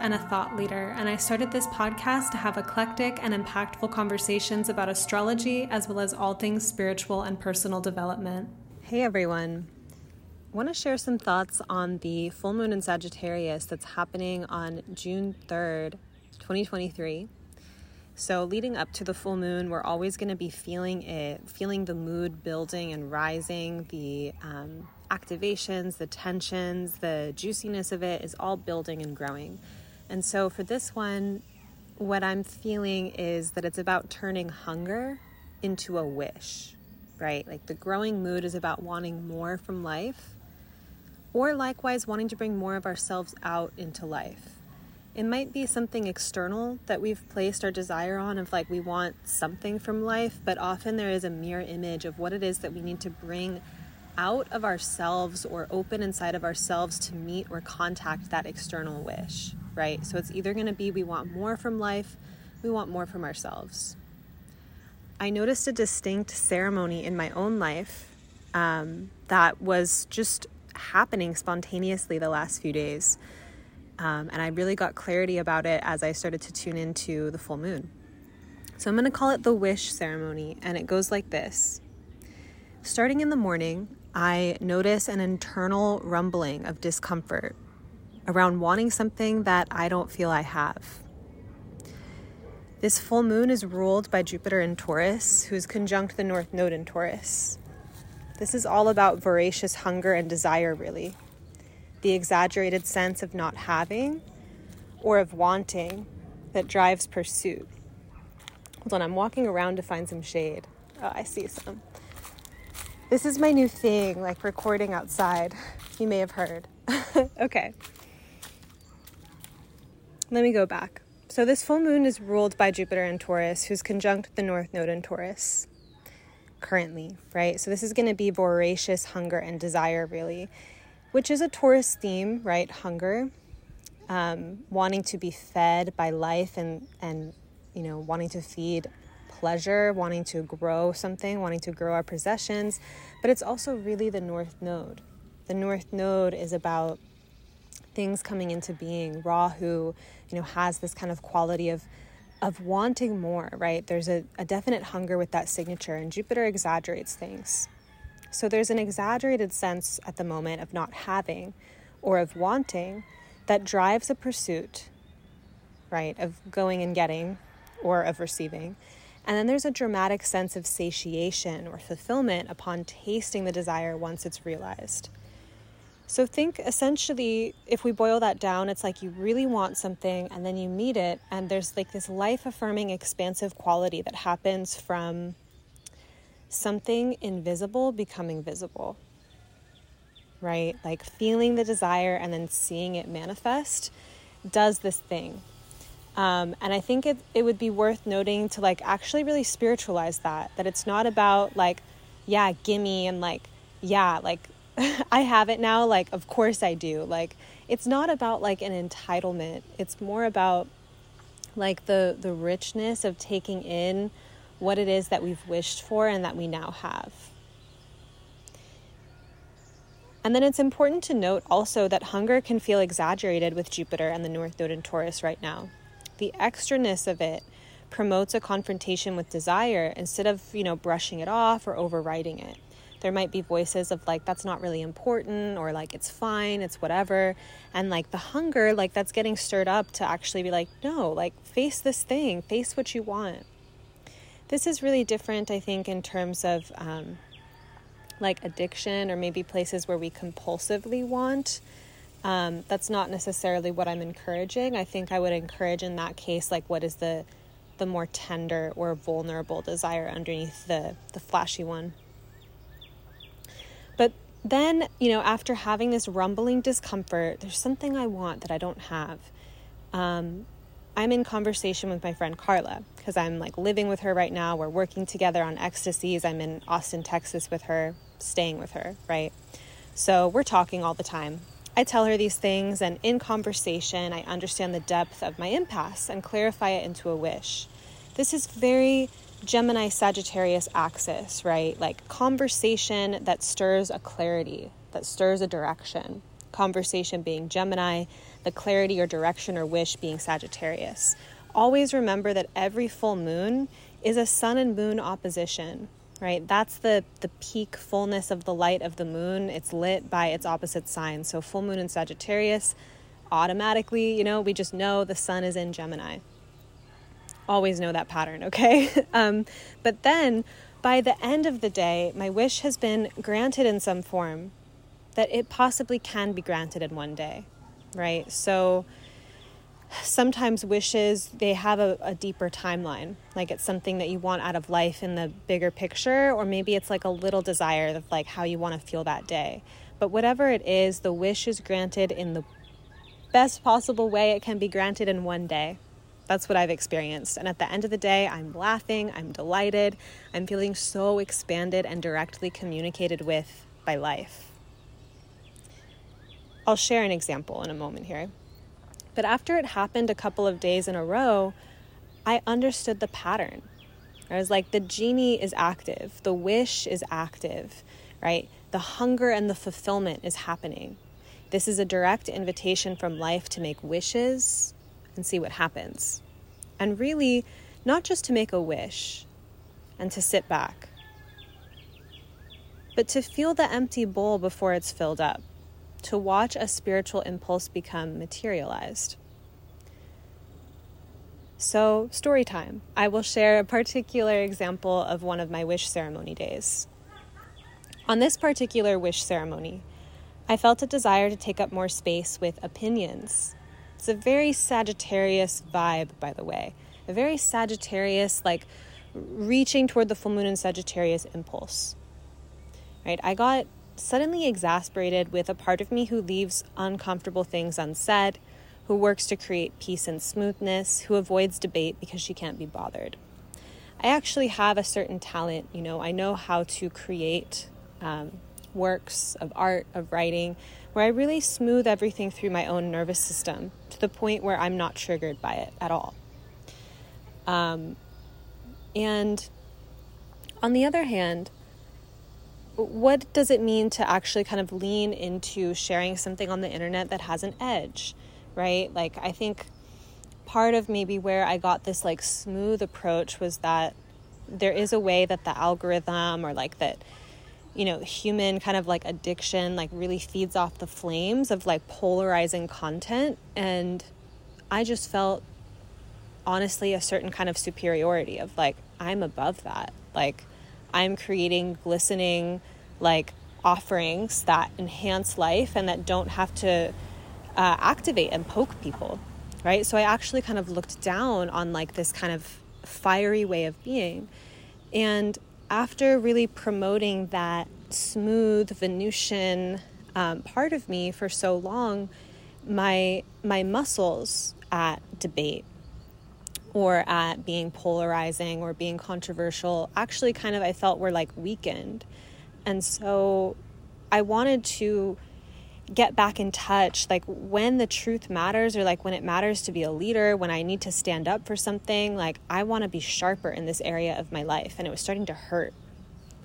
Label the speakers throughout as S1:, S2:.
S1: and a thought leader, and I started this podcast to have eclectic and impactful conversations about astrology as well as all things spiritual and personal development. Hey everyone. I want to share some thoughts on the full moon in Sagittarius that's happening on June 3rd, 2023. So, leading up to the full moon, we're always going to be feeling it, feeling the mood building and rising, the um, activations, the tensions, the juiciness of it is all building and growing. And so, for this one, what I'm feeling is that it's about turning hunger into a wish, right? Like the growing mood is about wanting more from life, or likewise wanting to bring more of ourselves out into life. It might be something external that we've placed our desire on, of like we want something from life, but often there is a mirror image of what it is that we need to bring out of ourselves or open inside of ourselves to meet or contact that external wish, right? So it's either going to be we want more from life, we want more from ourselves. I noticed a distinct ceremony in my own life um, that was just happening spontaneously the last few days. Um, and I really got clarity about it as I started to tune into the full moon. So I'm going to call it the wish ceremony, and it goes like this. Starting in the morning, I notice an internal rumbling of discomfort around wanting something that I don't feel I have. This full moon is ruled by Jupiter in Taurus, who is conjunct the North Node in Taurus. This is all about voracious hunger and desire, really the exaggerated sense of not having or of wanting that drives pursuit. Hold on, I'm walking around to find some shade. Oh, I see some. This is my new thing, like recording outside. You may have heard. okay. Let me go back. So, this full moon is ruled by Jupiter and Taurus, who's conjunct the North Node in Taurus currently, right? So, this is going to be voracious hunger and desire, really which is a Taurus theme, right? Hunger, um, wanting to be fed by life and, and, you know, wanting to feed pleasure, wanting to grow something, wanting to grow our possessions. But it's also really the North Node. The North Node is about things coming into being. Rahu, you know, has this kind of quality of of wanting more, right? There's a, a definite hunger with that signature, and Jupiter exaggerates things. So there's an exaggerated sense at the moment of not having or of wanting that drives a pursuit, right, of going and getting or of receiving. And then there's a dramatic sense of satiation or fulfillment upon tasting the desire once it's realized. So, think essentially, if we boil that down, it's like you really want something and then you meet it, and there's like this life affirming, expansive quality that happens from something invisible becoming visible, right? Like feeling the desire and then seeing it manifest does this thing. Um, and I think it, it would be worth noting to like actually really spiritualize that, that it's not about like, yeah, gimme and like, yeah, like I have it now. Like, of course I do. Like, it's not about like an entitlement. It's more about like the, the richness of taking in what it is that we've wished for and that we now have. And then it's important to note also that hunger can feel exaggerated with Jupiter and the North Node in Taurus right now. The extraness of it promotes a confrontation with desire instead of, you know, brushing it off or overriding it. There might be voices of like, that's not really important, or like, it's fine, it's whatever. And like the hunger, like, that's getting stirred up to actually be like, no, like, face this thing, face what you want. This is really different, I think, in terms of um, like addiction or maybe places where we compulsively want. Um, that's not necessarily what I'm encouraging. I think I would encourage in that case, like what is the the more tender or vulnerable desire underneath the the flashy one. Then, you know, after having this rumbling discomfort, there's something I want that I don't have. um, I'm in conversation with my friend Carla because I'm like living with her right now. We're working together on ecstasis. I'm in Austin, Texas with her, staying with her, right? So we're talking all the time. I tell her these things, and in conversation, I understand the depth of my impasse and clarify it into a wish. This is very Gemini Sagittarius axis, right? Like conversation that stirs a clarity, that stirs a direction. Conversation being Gemini, the clarity or direction or wish being Sagittarius. Always remember that every full moon is a sun and moon opposition, right? That's the, the peak fullness of the light of the moon. It's lit by its opposite sign. So, full moon in Sagittarius, automatically, you know, we just know the sun is in Gemini always know that pattern, okay? um, but then by the end of the day, my wish has been granted in some form that it possibly can be granted in one day, right? So sometimes wishes they have a, a, deeper timeline like it's something that you want out of life in the bigger picture or maybe it's like a little desire of like how you want to feel that day but whatever it is the wish is granted in the best possible way it can be granted in one day that's what I've experienced. And at the end of the day, I'm laughing, I'm delighted, I'm feeling so expanded and directly communicated with by life. I'll share an example in a moment here. But after it happened a couple of days in a row, I understood the pattern. I was like, the genie is active, the wish is active, right? The hunger and the fulfillment is happening. This is a direct invitation from life to make wishes and see what happens. And really, not just to make a wish and to sit back, but to feel the empty bowl before it's filled up, to watch a spiritual impulse become materialized. So, story time. I will share a particular example of one of my wish ceremony days. On this particular wish ceremony, I felt a desire to take up more space with opinions it's a very Sagittarius vibe, by the way. A very Sagittarius, like reaching toward the full moon in Sagittarius impulse. Right? I got suddenly exasperated with a part of me who leaves uncomfortable things unsaid, who works to create peace and smoothness, who avoids debate because she can't be bothered. I actually have a certain talent, you know, I know how to create um, works of art, of writing, where I really smooth everything through my own nervous system the point where I'm not triggered by it at all. Um, and on the other hand, what does it mean to actually kind of lean into sharing something on the internet that has an edge, right? Like, I think part of maybe where I got this like smooth approach was that there is a way that the algorithm or like that you know, human kind of like addiction like really feeds off the flames of like polarizing content. And I just felt honestly a certain kind of superiority of like, I'm above that. Like, I'm creating glistening, like, offerings that enhance life and that don't have to uh, activate and poke people, right? So I actually kind of looked down on like this kind of fiery way of being. And after really promoting that smooth Venusian um, part of me for so long, my my muscles at debate or at being polarizing or being controversial actually kind of I felt were like weakened. And so I wanted to get back in touch like when the truth matters or like when it matters to be a leader when i need to stand up for something like i want to be sharper in this area of my life and it was starting to hurt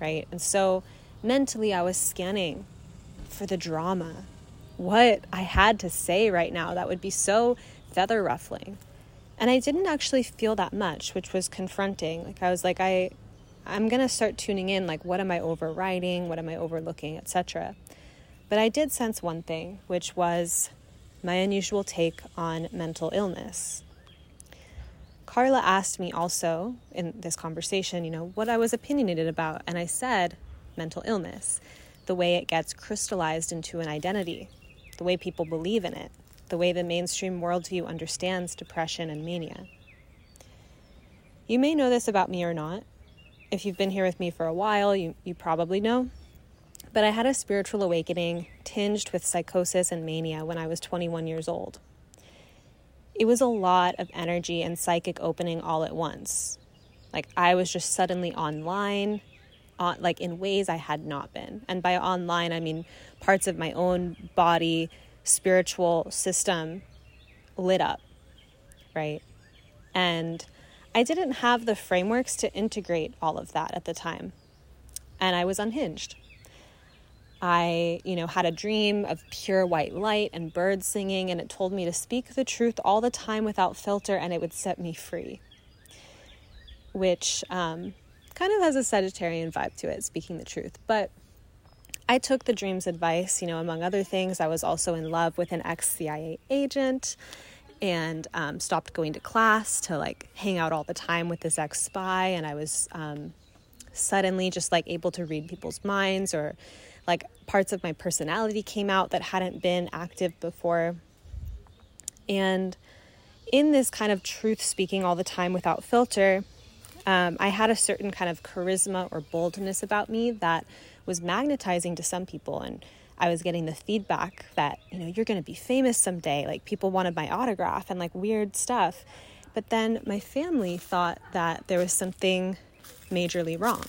S1: right? And so mentally i was scanning for the drama what i had to say right now that would be so feather ruffling. And i didn't actually feel that much which was confronting. Like i was like i i'm going to start tuning in like what am i overriding? What am i overlooking? Etc but I did sense one thing, which was my unusual take on mental illness. Carla asked me also in this conversation, you know, what I was opinionated about, and I said mental illness, the way it gets crystallized into an identity, the way people believe in it, the way the mainstream worldview understands depression and mania. You may know this about me or not. If you've been here with me for a while, you, you probably know but I had a spiritual awakening tinged with psychosis and mania when I was 21 years old. it was a lot of energy and psychic opening all at once. Like I was just suddenly online, on, like in ways I had not been. And by online, I mean parts of my own body, spiritual system lit up, right? And I didn't have the frameworks to integrate all of that at the time. And I was unhinged. I, you know, had a dream of pure white light and birds singing, and it told me to speak the truth all the time without filter, and it would set me free. Which um, kind of has a Sagittarian vibe to it, speaking the truth. But I took the dream's advice, you know, among other things. I was also in love with an ex CIA agent and um, stopped going to class to like hang out all the time with this ex spy. And I was um, suddenly just like able to read people's minds or like parts of my personality came out that hadn't been active before. And in this kind of truth speaking all the time without filter, um, I had a certain kind of charisma or boldness about me that was magnetizing to some people. And I was getting the feedback that, you know, you're going to be famous someday. Like people wanted my autograph and like weird stuff. But then my family thought that there was something majorly wrong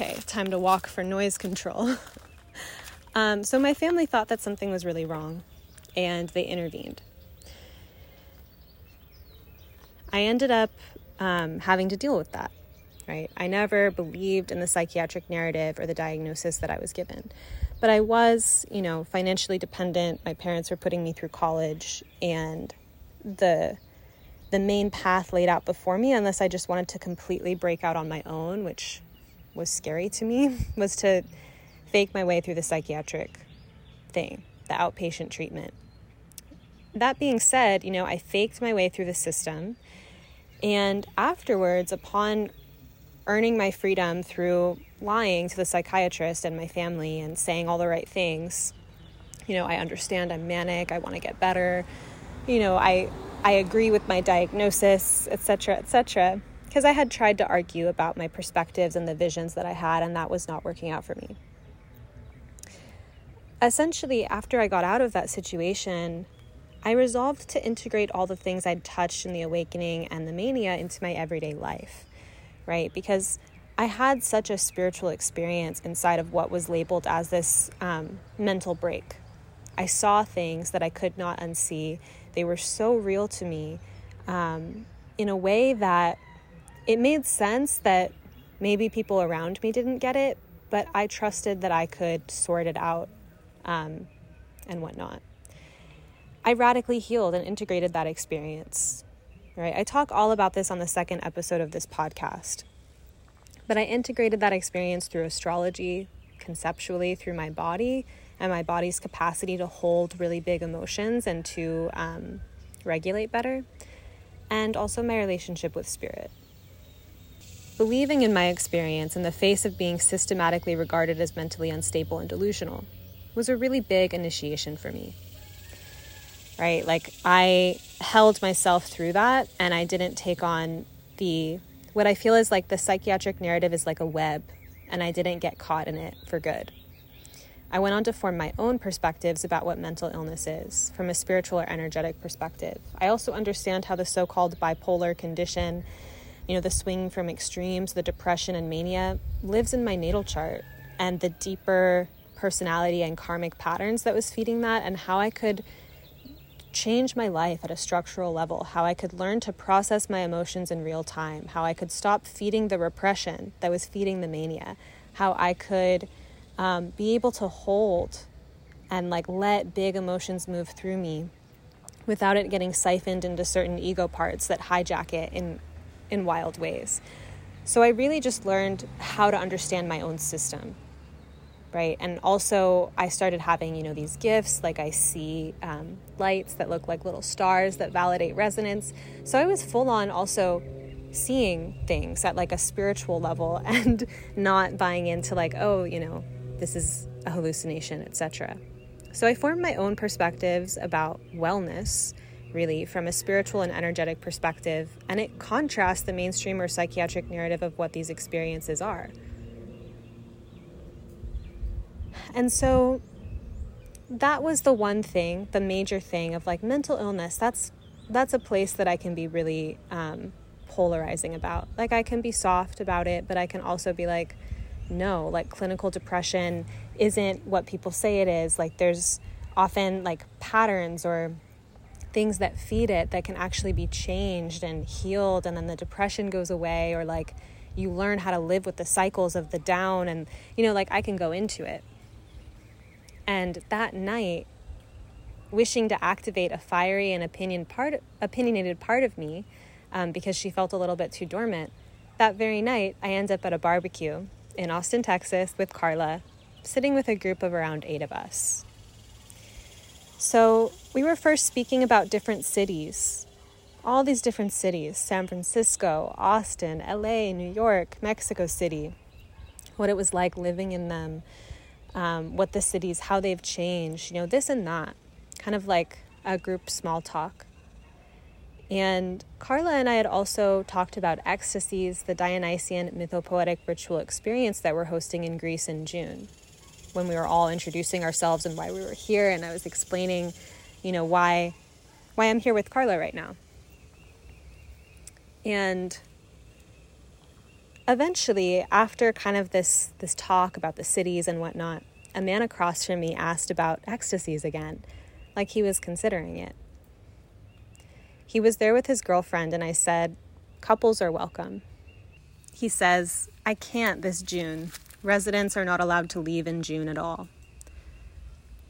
S1: okay, time to walk for noise control. um, so my family thought that something was really wrong and they intervened. I ended up um, having to deal with that, right? I never believed in the psychiatric narrative or the diagnosis that I was given. But I was, you know, financially dependent. My parents were putting me through college, and the the main path laid out before me, unless I just wanted to completely break out on my own, which was scary to me was to fake my way through the psychiatric thing, the outpatient treatment. That being said, you know, I faked my way through the system. And afterwards, upon earning my freedom through lying to the psychiatrist and my family and saying all the right things, you know, I understand I'm manic, I want to get better, you know, I I agree with my diagnosis, etc., etc because I had tried to argue about my perspectives and the visions that I had, and that was not working out for me. Essentially, after I got out of that situation, I resolved to integrate all the things I'd touched in the awakening and the mania into my everyday life, right? Because I had such a spiritual experience inside of what was labeled as this um, mental break. I saw things that I could not unsee. They were so real to me um, in a way that it made sense that maybe people around me didn't get it, but I trusted that I could sort it out um, and whatnot. I radically healed and integrated that experience. Right? I talk all about this on the second episode of this podcast. But I integrated that experience through astrology, conceptually through my body and my body's capacity to hold really big emotions and to um, regulate better, and also my relationship with spirit. Believing in my experience in the face of being systematically regarded as mentally unstable and delusional was a really big initiation for me. Right? Like, I held myself through that and I didn't take on the what I feel is like the psychiatric narrative is like a web, and I didn't get caught in it for good. I went on to form my own perspectives about what mental illness is from a spiritual or energetic perspective. I also understand how the so called bipolar condition you know, the swing from extremes, the depression and mania lives in my natal chart and the deeper personality and karmic patterns that was feeding that and how I could change my life at a structural level, how I could learn to process my emotions in real time, how I could stop feeding the repression that was feeding the mania, how I could um, be able to hold and like let big emotions move through me without it getting siphoned into certain ego parts that hijack it in in wild ways. So I really just learned how to understand my own system, right? And also, I started having, you know, these gifts, like I see um, lights that look like little stars that validate resonance. So I was full on also seeing things at like a spiritual level and not buying into like, oh, you know, this is a hallucination, etc. So I formed my own perspectives about wellness really, from a spiritual and energetic perspective, and it contrasts the mainstream or psychiatric narrative of what these experiences are. And so, that was the one thing, the major thing of like mental illness. That's that's a place that I can be really um, polarizing about. Like I can be soft about it, but I can also be like, no, like clinical depression isn't what people say it is. Like there's often like patterns or things that feed it that can actually be changed and healed and then the depression goes away or like you learn how to live with the cycles of the down and you know like I can go into it. And that night wishing to activate a fiery and opinion part opinionated part of me um, because she felt a little bit too dormant. That very night, I end up at a barbecue in Austin, Texas with Carla, sitting with a group of around eight of us. So, we were first speaking about different cities, all these different cities San Francisco, Austin, LA, New York, Mexico City, what it was like living in them, um, what the cities, how they've changed, you know, this and that, kind of like a group small talk. And Carla and I had also talked about ecstasis, the Dionysian mythopoetic ritual experience that we're hosting in Greece in June, when we were all introducing ourselves and why we were here. And I was explaining, you know, why why I'm here with Carla right now. And eventually, after kind of this this talk about the cities and whatnot, a man across from me asked about ecstasis again, like he was considering it. He was there with his girlfriend, and I said, Couples are welcome. He says, I can't this June. Residents are not allowed to leave in June at all.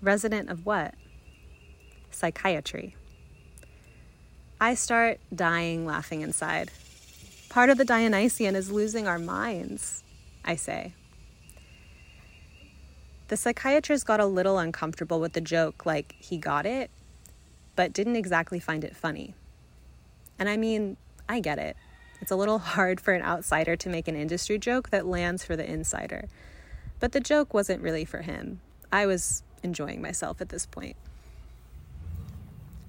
S1: Resident of what? Psychiatry. I start dying laughing inside. Part of the Dionysian is losing our minds, I say. The psychiatrist got a little uncomfortable with the joke, like he got it, but didn't exactly find it funny. And I mean, I get it. It's a little hard for an outsider to make an industry joke that lands for the insider. But the joke wasn't really for him. I was enjoying myself at this point.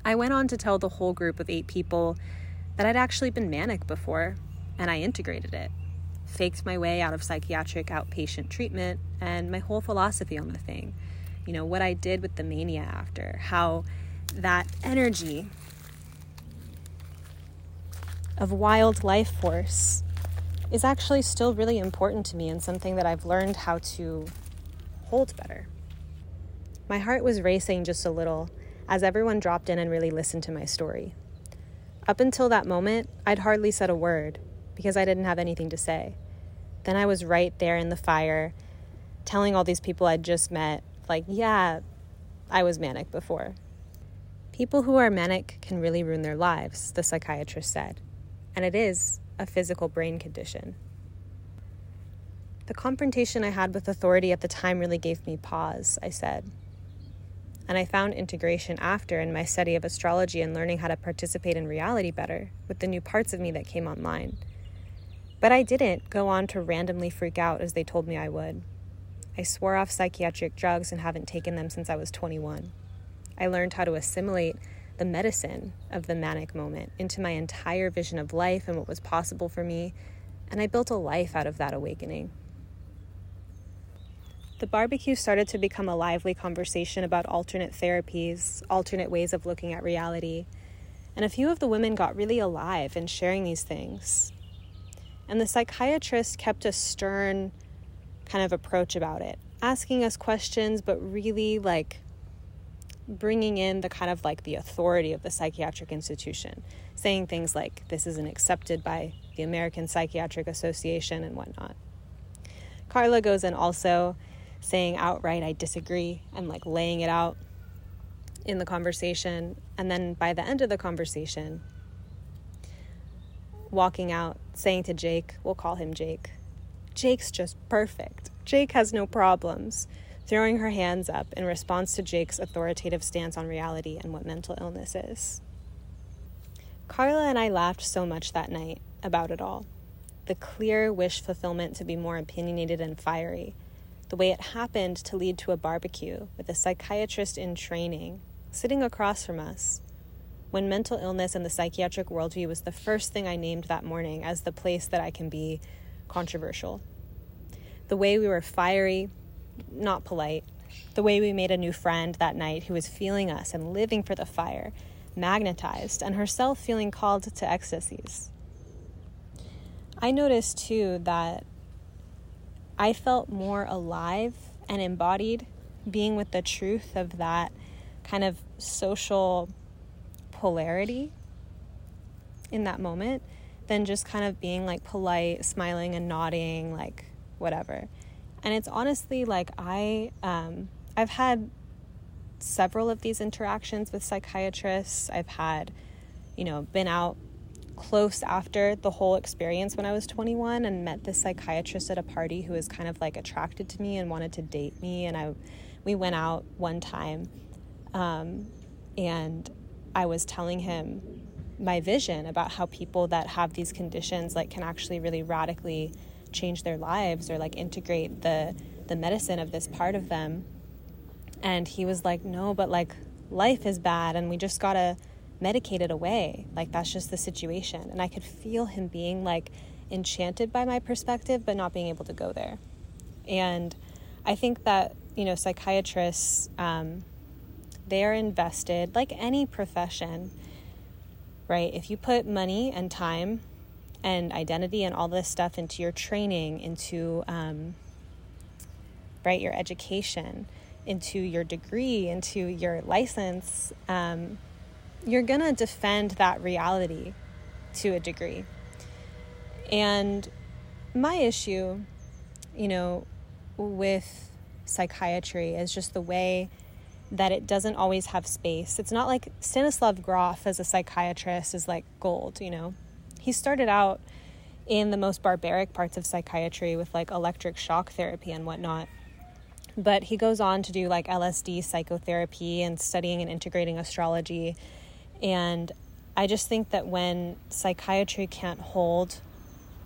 S1: I went on to tell the whole group of eight people that I'd actually been manic before, and I integrated it, faked my way out of psychiatric outpatient treatment, and my whole philosophy on the thing. You know, what I did with the mania after, how that energy of wild life force is actually still really important to me and something that I've learned how to hold better. My heart was racing just a little as everyone dropped in and really listened to my story. Up until that moment, I'd hardly said a word because I didn't have anything to say. Then I was right there in the fire, telling all these people I'd just met, like, yeah, I was manic before. People who are manic can really ruin their lives, the psychiatrist said and it is a physical brain condition. The confrontation I had with authority at the time really gave me pause, I said. And I found integration after in my study of astrology and learning how to participate in reality better with the new parts of me that came online. But I didn't go on to randomly freak out as they told me I would. I swore off psychiatric drugs and haven't taken them since I was 21. I learned how to assimilate the medicine of the manic moment into my entire vision of life and what was possible for me, and I built a life out of that awakening. The barbecue started to become a lively conversation about alternate therapies, alternate ways of looking at reality, and a few of the women got really alive in sharing these things. And the psychiatrist kept a stern kind of approach about it, asking us questions, but really like bringing in the kind of like the authority of the psychiatric institution, saying things like, this isn't accepted by the American Psychiatric Association and whatnot. Carla goes in also saying outright, I disagree, and like laying it out in the conversation. And then by the end of the conversation, walking out, saying to Jake, we'll call him Jake, Jake's just perfect. Jake has no problems throwing her hands up in response to Jake's authoritative stance on reality and what mental illness is. Carla and I laughed so much that night about it all. The clear wish fulfillment to be more opinionated and fiery, the way it happened to lead to a barbecue with a psychiatrist in training sitting across from us, when mental illness and the psychiatric worldview was the first thing I named that morning as the place that I can be controversial. The way we were fiery, not polite, The way we made a new friend that night who was feeling us and living for the fire, magnetized, and herself feeling called to ecstasis. I noticed too that I felt more alive and embodied being with the truth of that kind of social polarity in that moment than just kind of being like polite, smiling and nodding, like whatever. And it's honestly like I um, I've had several of these interactions with psychiatrists. I've had, you know, been out close after the whole experience when I was 21 and met this psychiatrist at a party who was kind of like attracted to me and wanted to date me. And I, we went out one time, um, and I was telling him my vision about how people that have these conditions like can actually really radically change their lives or like integrate the the medicine of this part of them and he was like, No, but like life is bad and we just gotta medicate it away. Like that's just the situation. And I could feel him being like enchanted by my perspective, but not being able to go there. And I think that, you know, psychiatrists, um, they are invested, like any profession, right? If you put money and time and identity and all this stuff into your training, into, um, right, your education, into your degree, into your license, um, you're to defend that reality to a degree. And my issue, you know, with psychiatry is just the way that it doesn't always have space. It's not like Stanislav Grof as a psychiatrist is like gold, you know. He started out in the most barbaric parts of psychiatry with like electric shock therapy and whatnot. But he goes on to do like LSD psychotherapy and studying and integrating astrology. And I just think that when psychiatry can't hold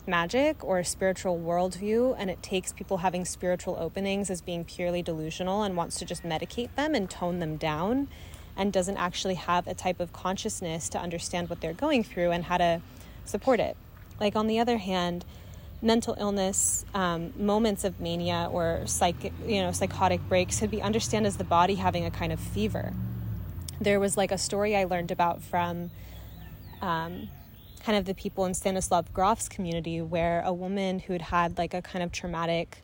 S1: magic or a spiritual worldview and it takes people having spiritual openings as being purely delusional and wants to just medicate them and tone them down and doesn't actually have a type of consciousness to understand what they're going through and how to support it. Like, on the other hand, mental illness, um, moments of mania or psych, you know, psychotic breaks could be understood as the body having a kind of fever. There was like a story I learned about from um, kind of the people in Stanislav Grof's community where a woman who'd had like a kind of traumatic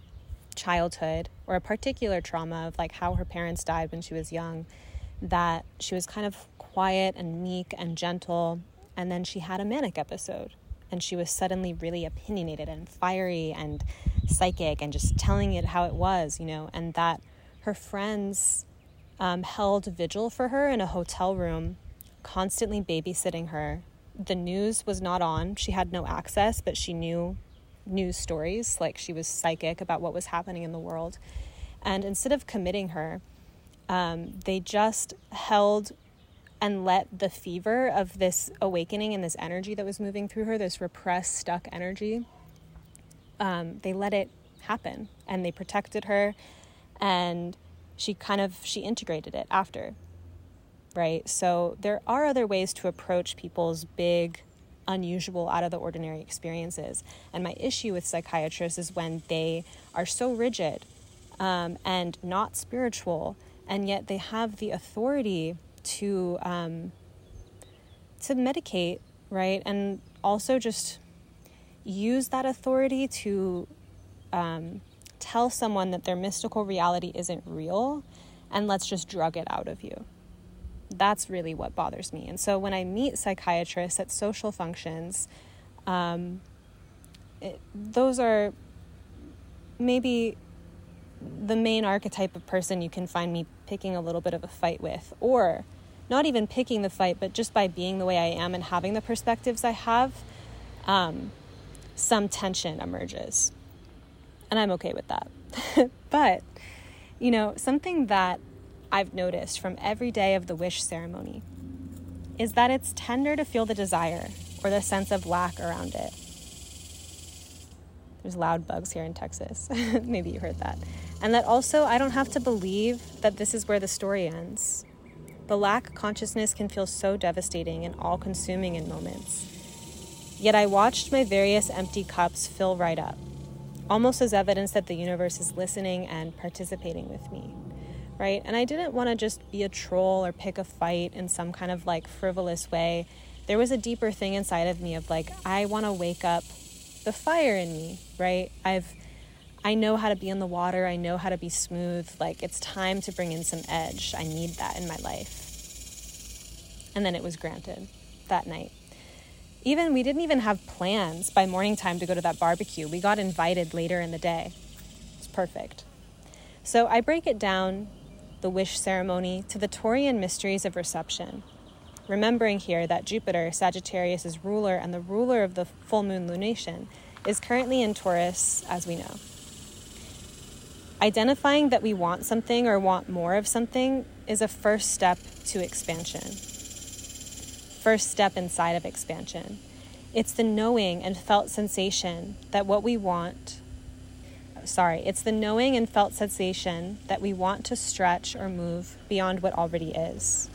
S1: childhood or a particular trauma of like how her parents died when she was young, that she was kind of quiet and meek and gentle, and then she had a manic episode and she was suddenly really opinionated and fiery and psychic and just telling it how it was, you know, and that her friends um, held vigil for her in a hotel room, constantly babysitting her. The news was not on. She had no access, but she knew news stories, like she was psychic about what was happening in the world. And instead of committing her, um, they just held and let the fever of this awakening and this energy that was moving through her, this repressed, stuck energy, um, they let it happen and they protected her and she kind of she integrated it after right? So there are other ways to approach people's big unusual out of the ordinary experiences. And my issue with psychiatrists is when they are so rigid um, and not spiritual and yet they have the authority to um, to medicate, right, and also just use that authority to um, tell someone that their mystical reality isn't real, and let's just drug it out of you. That's really what bothers me. And so when I meet psychiatrists at social functions, um, it, those are maybe the main archetype of person you can find me picking a little bit of a fight with, or not even picking the fight, but just by being the way I am and having the perspectives I have, um, some tension emerges. And I'm okay with that. but, you know, something that I've noticed from every day of the wish ceremony is that it's tender to feel the desire or the sense of lack around it. There's loud bugs here in Texas. Maybe you heard that. And that also I don't have to believe that this is where the story ends. The lack consciousness can feel so devastating and all consuming in moments. Yet I watched my various empty cups fill right up, almost as evidence that the universe is listening and participating with me. right? And I didn't want to just be a troll or pick a fight in some kind of like frivolous way. There was a deeper thing inside of me of like, I want to wake up the fire in me, right? I've I know how to be in the water. I know how to be smooth. Like it's time to bring in some edge. I need that in my life. And then it was granted that night. Even we didn't even have plans by morning time to go to that barbecue. We got invited later in the day. It's perfect. So I break it down, the wish ceremony, to the Taurean mysteries of reception. Remembering here that Jupiter, Sagittarius' ruler and the ruler of the full moon lunation, is currently in Taurus, as we know. Identifying that we want something or want more of something is a first step to expansion. First step inside of expansion. It's the knowing and felt sensation that what we want, sorry, it's the knowing and felt sensation that we want to stretch or move beyond what already is.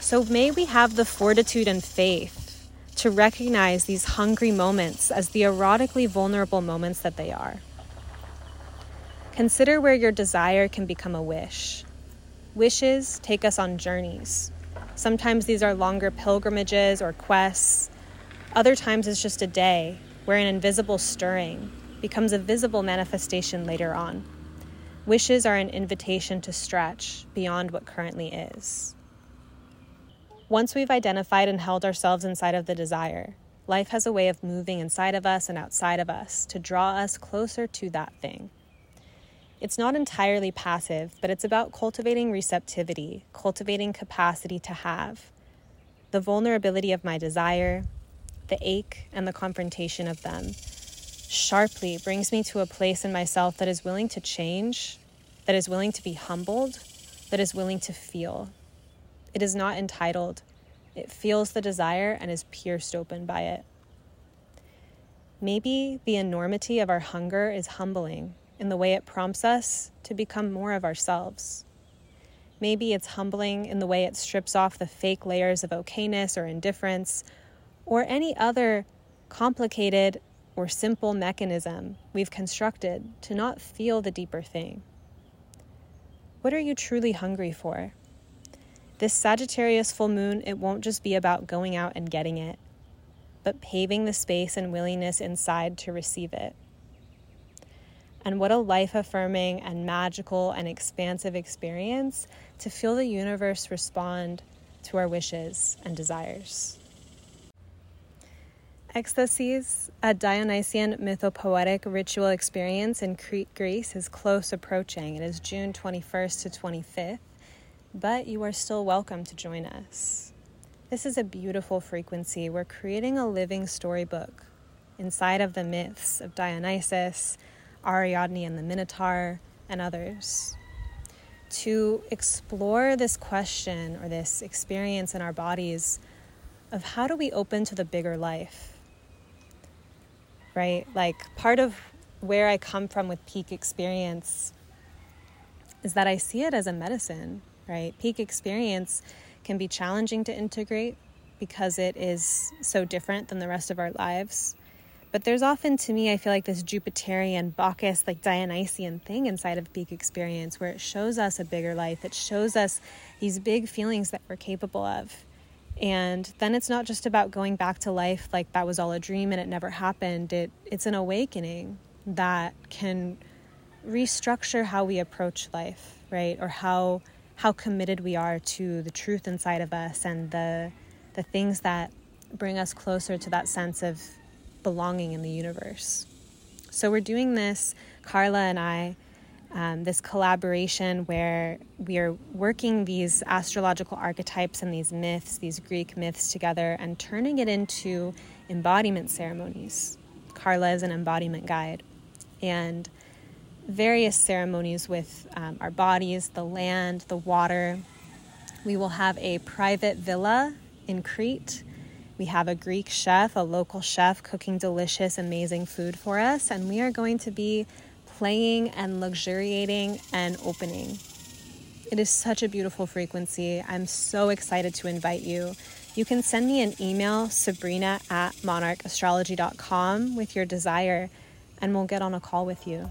S1: So may we have the fortitude and faith to recognize these hungry moments as the erotically vulnerable moments that they are. Consider where your desire can become a wish. Wishes take us on journeys. Sometimes these are longer pilgrimages or quests. Other times it's just a day where an invisible stirring becomes a visible manifestation later on. Wishes are an invitation to stretch beyond what currently is. Once we've identified and held ourselves inside of the desire, life has a way of moving inside of us and outside of us to draw us closer to that thing. It's not entirely passive, but it's about cultivating receptivity, cultivating capacity to have. The vulnerability of my desire, the ache, and the confrontation of them sharply brings me to a place in myself that is willing to change, that is willing to be humbled, that is willing to feel. It is not entitled. It feels the desire and is pierced open by it. Maybe the enormity of our hunger is humbling in the way it prompts us to become more of ourselves. Maybe it's humbling in the way it strips off the fake layers of okayness or indifference or any other complicated or simple mechanism we've constructed to not feel the deeper thing. What are you truly hungry for? This Sagittarius full moon, it won't just be about going out and getting it, but paving the space and willingness inside to receive it. And what a life affirming and magical and expansive experience to feel the universe respond to our wishes and desires. Ecstasis, a Dionysian mythopoetic ritual experience in Crete, Greece, is close approaching. It is June 21st to 25th but you are still welcome to join us. This is a beautiful frequency. We're creating a living storybook inside of the myths of Dionysus, Ariadne and the Minotaur, and others. To explore this question or this experience in our bodies of how do we open to the bigger life? Right? Like part of where I come from with peak experience is that I see it as a medicine right? Peak experience can be challenging to integrate because it is so different than the rest of our lives. But there's often, to me, I feel like this Jupiterian, Bacchus, like Dionysian thing inside of peak experience where it shows us a bigger life. It shows us these big feelings that we're capable of. And then it's not just about going back to life like that was all a dream and it never happened. It, it's an awakening that can restructure how we approach life, right? Or how how committed we are to the truth inside of us and the the things that bring us closer to that sense of belonging in the universe. So we're doing this, Carla and I, um, this collaboration where we are working these astrological archetypes and these myths, these Greek myths together, and turning it into embodiment ceremonies. Carla is an embodiment guide. And various ceremonies with um, our bodies, the land, the water. We will have a private villa in Crete. We have a Greek chef, a local chef, cooking delicious, amazing food for us, and we are going to be playing and luxuriating and opening. It is such a beautiful frequency. I'm so excited to invite you. You can send me an email, sabrina at monarchastrology.com, with your desire, and we'll get on a call with you.